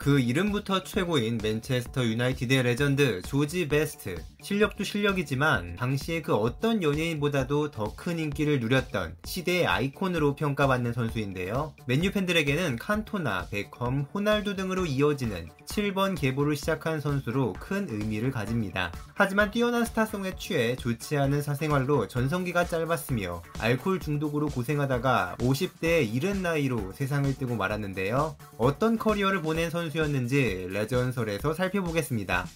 그 이름부터 최고인 맨체스터 유나이티드의 레전드 조지 베스트. 실력도 실력이지만 당시에 그 어떤 연예인보다도 더 큰 인기를 누렸던 시대의 아이콘으로 평가받는 선수인데요. 맨유 팬들에게는 칸토나, 베컴, 호날두 등으로 이어지는 7번 계보를 시작한 선수로 큰 의미를 가집니다. 하지만 뛰어난 스타성에 취해 좋지 않은 사생활로 전성기가 짧았으며 알코올 중독으로 고생하다가 50대의 이른 나이로 세상을 뜨고 말았는데요. 어떤 커리어를 보낸 선수 였는지 레전설에서 살펴보겠습니다.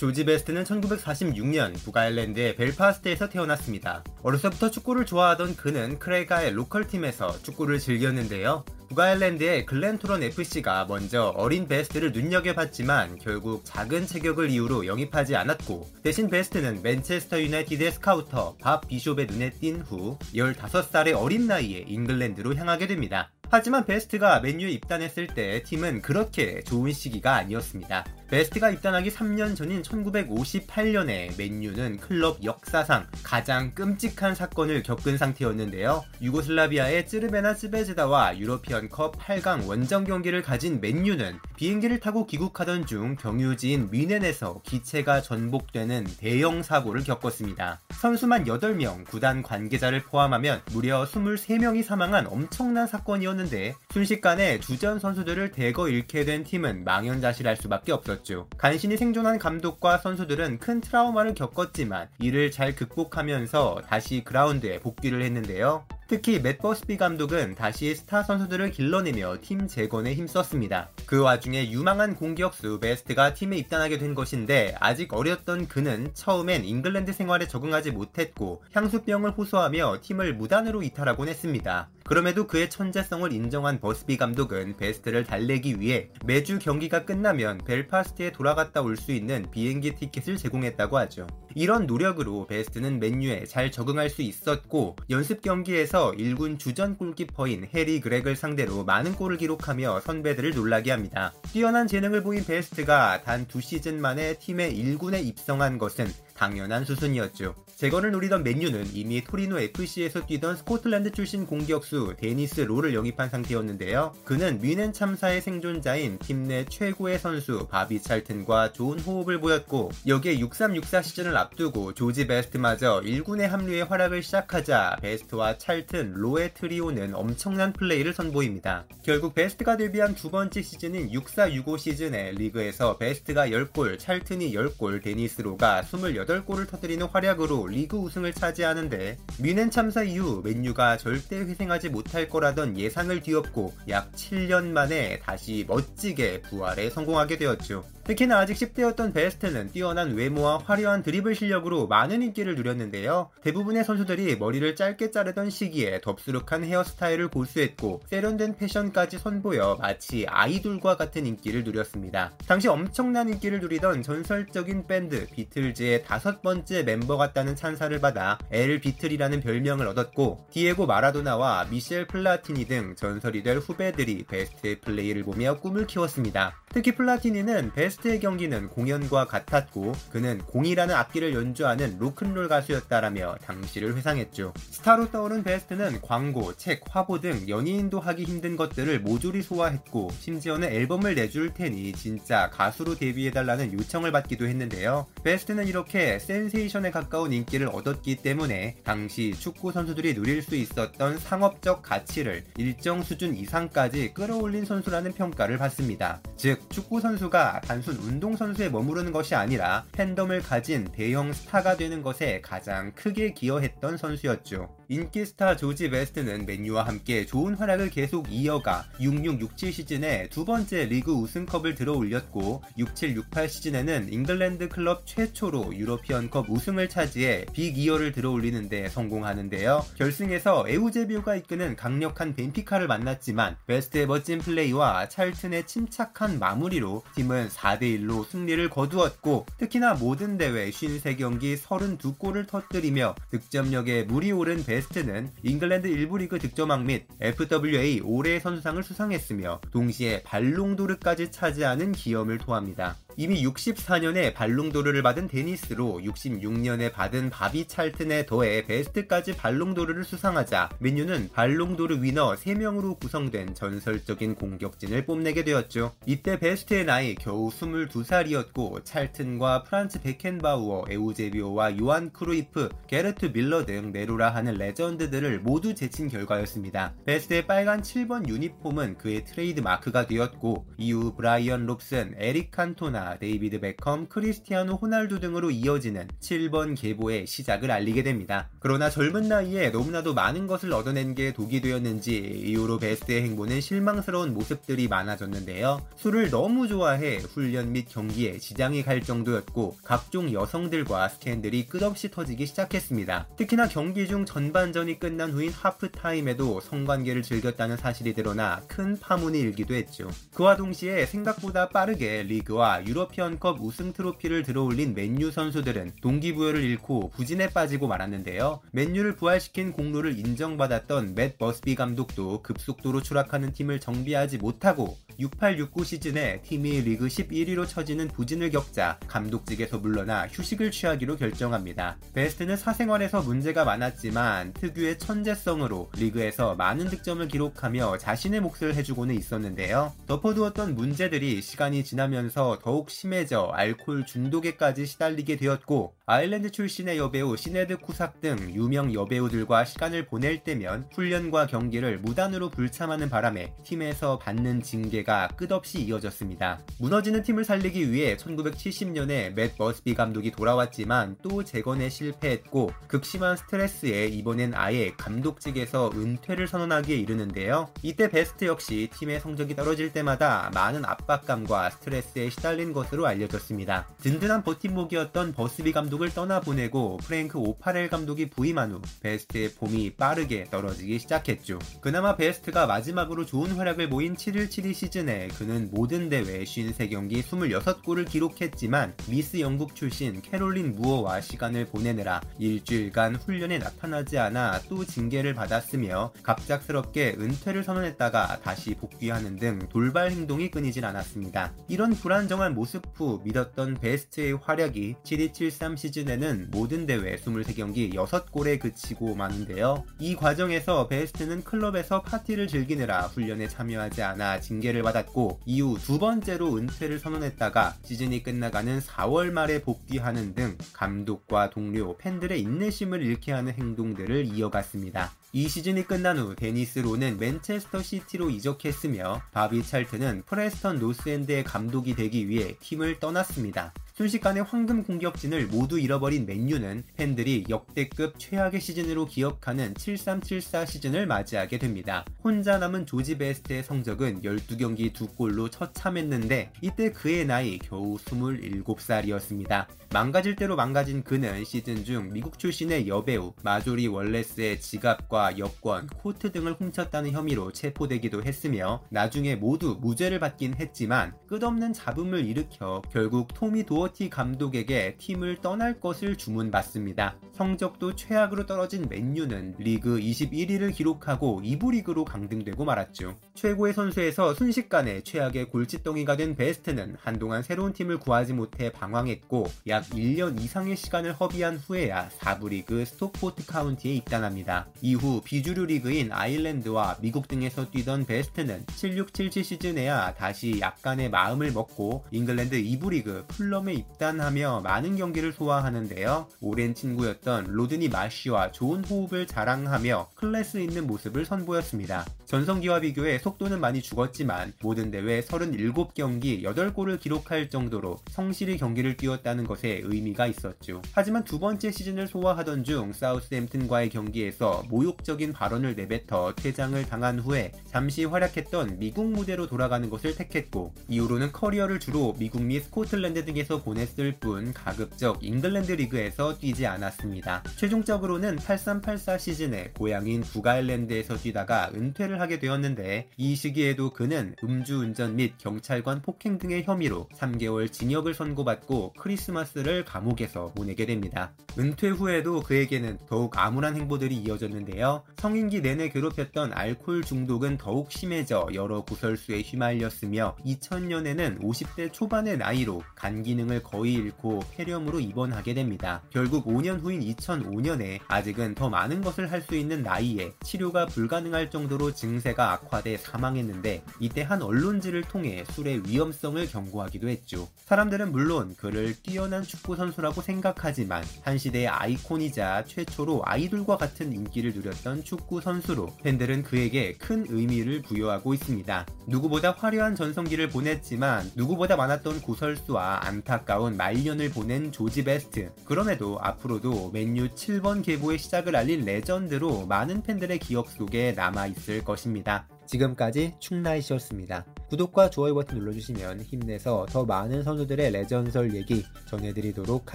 조지 베스트는 1946년 북아일랜드의 벨파스트에서 태어났습니다. 어려서부터 축구를 좋아하던 그는 크레가의 로컬 팀에서 축구를 즐겼는데요. 북아일랜드의 글렌토런 FC가 먼저 어린 베스트를 눈여겨봤지만 결국 작은 체격을 이유로 영입하지 않았고 대신 베스트는 맨체스터 유나이티드의 스카우터 밥 비숍의 눈에 띈 후 15살의 어린 나이에 잉글랜드로 향하게 됩니다. 하지만 베스트가 맨유에 입단했을 때 팀은 그렇게 좋은 시기가 아니었습니다. 베스트가 입단하기 3년 전인 1958년에 맨유는 클럽 역사상 가장 끔찍한 사건을 겪은 상태였는데요. 유고슬라비아의 찌르베나 찌베즈다와 유로피언컵 8강 원정 경기를 가진 맨유는 비행기를 타고 귀국하던 중 경유지인 미넨에서 기체가 전복되는 대형 사고를 겪었습니다. 선수만 8명, 구단 관계자를 포함하면 무려 23명이 사망한 엄청난 사건이었는데 순식간에 주전 선수들을 대거 잃게 된 팀은 망연자실할 수밖에 없었죠. 있었죠. 간신히 생존한 감독과 선수들은 큰 트라우마를 겪었지만 이를 잘 극복하면서 다시 그라운드에 복귀를 했는데요. 특히 맷 버스비 감독은 다시 스타 선수들을 길러내며 팀 재건에 힘썼습니다. 그 와중에 유망한 공격수 베스트가 팀에 입단하게 된 것인데 아직 어렸던 그는 처음엔 잉글랜드 생활에 적응하지 못했고 향수병을 호소하며 팀을 무단으로 이탈하곤 했습니다. 그럼에도 그의 천재성을 인정한 버스비 감독은 베스트를 달래기 위해 매주 경기가 끝나면 벨파스트에 돌아갔다 올 수 있는 비행기 티켓을 제공했다고 하죠. 이런 노력으로 베스트는 맨유에 잘 적응할 수 있었고 연습 경기에서 팀에서 1군 주전 골키퍼인 해리 그렉을 상대로 많은 골을 기록하며 선배들을 놀라게 합니다. 뛰어난 재능을 보인 베스트가 단 두 시즌 만에 팀의 1군에 입성한 것은 당연한 수순이었죠. 재건을 노리던 맨유는 이미 토리노 FC에서 뛰던 스코틀랜드 출신 공격수 데니스 로를 영입한 상태였는데요. 그는 뮌헨 참사의 생존자인 팀 내 최고의 선수 바비 찰튼과 좋은 호흡을 보였고 여기에 6364 시즌을 앞두고 조지 베스트마저 1군에 합류해 활약을 시작하자 베스트와 찰튼, 로의 트리오는 엄청난 플레이를 선보입니다. 결국 베스트가 데뷔한 두 번째 시즌인 6465 시즌에 리그에서 베스트가 10골, 찰튼이 10골, 데니스 로가 28골을 터뜨리는 활약으로 리그 우승을 차지하는데 뮌헨 참사 이후 맨유가 절대 회생하지 못할 거라던 예상을 뒤엎고 약 7년 만에 다시 멋지게 부활에 성공하게 되었죠. 특히나 아직 10대였던 베스트는 뛰어난 외모와 화려한 드리블 실력으로 많은 인기를 누렸는데요. 대부분의 선수들이 머리를 짧게 자르던 시기에 덥수룩한 헤어스타일을 고수했고 세련된 패션까지 선보여 마치 아이돌과 같은 인기를 누렸습니다. 당시 엄청난 인기를 누리던 전설적인 밴드 비틀즈의 다섯 번째 멤버 같다는 찬사를 받아 엘 비틀이라는 별명을 얻었고 디에고 마라도나와 미셸 플라티니 등 전설이 될 후배들이 베스트의 플레이를 보며 꿈을 키웠습니다. 특히 플라티니는 베스트의 경기는 공연과 같았고 그는 공이라는 악기를 연주하는 로큰롤 가수였다라며 당시를 회상했죠. 스타로 떠오른 베스트는 광고, 책, 화보 등 연예인도 하기 힘든 것들을 모조리 소화했고 심지어는 앨범을 내줄 테니 진짜 가수로 데뷔해달라는 요청을 받기도 했는데요. 베스트는 이렇게 센세이션에 가까운 인기를 얻었기 때문에 당시 축구 선수들이 누릴 수 있었던 상업적 가치를 일정 수준 이상까지 끌어올린 선수라는 평가를 받습니다. 즉 축구 선수가 단순 운동 선수에 머무르는 것이 아니라 팬덤을 가진 대형 스타가 되는 것에 가장 크게 기여했던 선수였죠. 인기 스타 조지 베스트는 맨유와 함께 좋은 활약을 계속 이어가 66-67 시즌에 두 번째 리그 우승컵을 들어 올렸고 67-68 시즌에는 잉글랜드 클럽 최초로 유로피언컵 우승을 차지해 빅이어를 들어 올리는데 성공하는데요. 결승에서 에우제비오가 이끄는 강력한 벤피카를 만났지만 베스트의 멋진 플레이와 찰튼의 침착한 마무리로 팀은 4대1로 승리를 거두었고 특히나 모든 대회 53경기 32골을 터뜨리며 득점력에 물이 오른 베스트 베스트는 잉글랜드 1부 리그 득점왕 및 FWA 올해의 선수상을 수상했으며 동시에 발롱도르까지 차지하는 기염을 토합니다. 이미 64년에 발롱도르를 받은 데니스 로 66년에 받은 바비 찰튼에 더해 베스트까지 발롱도르를 수상하자 맨유는 발롱도르 위너 3명으로 구성된 전설적인 공격진을 뽐내게 되었죠. 이때 베스트의 나이 겨우 22살이었고 찰튼과 프란츠 베켄바우어, 에우제비오와 요한 크루이프, 게르트 뮐러 등 내로라 하는 레전드들을 모두 제친 결과였습니다. 베스트의 빨간 7번 유니폼은 그의 트레이드 마크가 되었고 이후 브라이언 롭슨, 에릭 칸토나, 데이비드 베컴, 크리스티아노 호날두 등으로 이어지는 7번 계보의 시작을 알리게 됩니다. 그러나 젊은 나이에 너무나도 많은 것을 얻어낸 게 독이 되었는지 이후로 베스트의 행보는 실망스러운 모습들이 많아졌는데요. 술을 너무 좋아해 훈련 및 경기에 지장이 갈 정도였고 각종 여성들과 스캔들이 끝없이 터지기 시작했습니다. 특히나 경기 중 전반전이 끝난 후인 하프타임에도 성관계를 즐겼다는 사실이 드러나 큰 파문이 일기도 했죠. 그와 동시에 생각보다 빠르게 리그와 유러피언컵 우승 트로피를 들어올린 맨유 선수들은 동기부여를 잃고 부진에 빠지고 말았는데요. 맨유를 부활시킨 공로를 인정받았던 맷 버스비 감독도 급속도로 추락하는 팀을 정비하지 못하고 68-69 시즌에 팀이 리그 11위로 처지는 부진을 겪자 감독직에서 물러나 휴식을 취하기로 결정합니다. 베스트는 사생활에서 문제가 많았지만 특유의 천재성으로 리그에서 많은 득점을 기록하며 자신의 몫을 해주고는 있었는데요. 덮어두었던 문제들이 시간이 지나면서 더욱 심해져 알코올 중독에까지 시달리게 되었고 아일랜드 출신의 여배우 시네드 쿠삭 등 유명 여배우들과 시간을 보낼 때면 훈련과 경기를 무단으로 불참하는 바람에 팀에서 받는 징계가 끝없이 이어졌습니다. 무너지는 팀을 살리기 위해 1970년에 맷 버스비 감독이 돌아왔지만 또 재건에 실패했고 극심한 스트레스에 이번엔 아예 감독직에서 은퇴를 선언하기에 이르는데요. 이때 베스트 역시 팀의 성적이 떨어질 때마다 많은 압박감과 스트레스에 시달린 것으로 알려졌습니다. 든든한 버팀목이었던 버스비 감독을 떠나보내고 프랭크 오파렐 감독이 부임한 후 베스트의 폼이 빠르게 떨어지기 시작했죠. 그나마 베스트가 마지막으로 좋은 활약을 보인 71-72 시즌에 그는 모든 대회 53경기 26골을 기록했지만 미스 영국 출신 캐롤린 무어와 시간을 보내느라 일주일간 훈련에 나타나지 않아 또 징계를 받았으며 갑작스럽게 은퇴를 선언했다가 다시 복귀하는 등 돌발 행동이 끊이질 않았습니다. 이런 불안정한 모습 후 믿었던 베스트의 활약이 7273 시즌에는 모든 대회 23경기 6골에 그치고 마는데요. 이 과정에서 베스트는 클럽에서 파티를 즐기느라 훈련에 참여하지 않아 징계를 받았고 이후 두 번째로 은퇴를 선언했다가 시즌이 끝나가는 4월 말에 복귀하는 등 감독과 동료, 팬들의 인내심을 잃게 하는 행동들을 이어갔습니다. 이 시즌이 끝난 후 데니스 로는 맨체스터 시티로 이적했으며 바비 찰튼은 프레스턴 노스엔드의 감독이 되기 위해 팀을 떠났습니다. 순식간에 황금 공격진을 모두 잃어버린 맨유는 팬들이 역대급 최악의 시즌으로 기억하는 7374 시즌을 맞이하게 됩니다. 혼자 남은 조지 베스트의 성적은 12경기 2골로 처참했는데 이때 그의 나이 겨우 27살이었습니다. 망가질 대로 망가진 그는 시즌 중 미국 출신의 여배우 마조리 월레스의 지갑과 여권, 코트 등을 훔쳤다는 혐의로 체포되기도 했으며 나중에 모두 무죄를 받긴 했지만 끝없는 잡음을 일으켜 결국 토미 도허티 감독에게 팀을 떠날 것을 주문받습니다. 성적도 최악으로 떨어진 맨유는 리그 21위를 기록하고 2부 리그로 강등되고 말았죠. 최고의 선수에서 순식간에 최악의 골칫덩이가 된 베스트는 한동안 새로운 팀을 구하지 못해 방황했고 약 1년 이상의 시간을 허비한 후에야 4부 리그 스톡포트 카운티에 입단합니다. 이후 비주류 리그인 아일랜드와 미국 등에서 뛰던 베스트는 7677 시즌에야 다시 약간의 마음을 먹고 잉글랜드 2부 리그 풀럼에 입단하며 많은 경기를 소화하는데요. 오랜 친구였던 로드니 마쉬와 좋은 호흡을 자랑하며 클래스 있는 모습을 선보였습니다. 전성기와 비교해 속도는 많이 죽었지만 모든 대회 37경기 8골을 기록할 정도로 성실히 경기를 뛰었다는 것에 의미가 있었죠. 하지만 두 번째 시즌을 소화하던 중 사우스햄튼과의 경기에서 모욕적인 발언을 내뱉어 퇴장을 당한 후에 잠시 활약했던 미국 무대로 돌아가는 것을 택했고 이후로는 커리어를 주로 미국 및 스코틀랜드 등에서 보냈을 뿐 가급적 잉글랜드 리그에서 뛰지 않았습니다. 최종적으로는 83-84 시즌에 고향인 북아일랜드에서 뛰다가 은퇴를 하게 되었는데 이 시기에도 그는 음주운전 및 경찰관 폭행 등의 혐의로 3개월 징역을 선고받고 크리스마스를 감옥에서 보내게 됩니다. 은퇴 후에도 그에게는 더욱 암울한 행보들이 이어졌는데요. 성인기 내내 괴롭혔던 알코올 중독은 더욱 심해져 여러 구설수에 휘말렸으며 2000년에는 50대 초반의 나이로 간 기능을 거의 잃고 폐렴으로 입원하게 됩니다. 결국 5년 후인 2005년에 아직은 더 많은 것을 할 수 있는 나이에 치료가 불가능할 정도로 증세가 악화돼 사망했는데 이때 한 언론지를 통해 술의 위험성을 경고하기도 했죠. 사람들은 물론 그를 뛰어난 축구 선수라고 생각하지만 한 시대의 아이콘이자 최초로 아이돌과 같은 인기를 누렸던 축구 선수로 팬들은 그에게 큰 의미를 부여하고 있습니다. 누구보다 화려한 전성기를 보냈지만 누구보다 많았던 구설수와 안타 까운 말년을 보낸 조지 베스트. 그럼에도 앞으로도 맨유 7번 계보의 시작을 알린 레전드로 많은 팬들의 기억 속에 남아있을 것입니다. 지금까지 충나이시였습니다. 구독과 좋아요 버튼 눌러주시면 힘내서 더 많은 선수들의 레전설 얘기 전해드리도록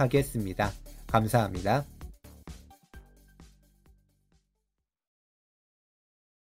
하겠습니다. 감사합니다.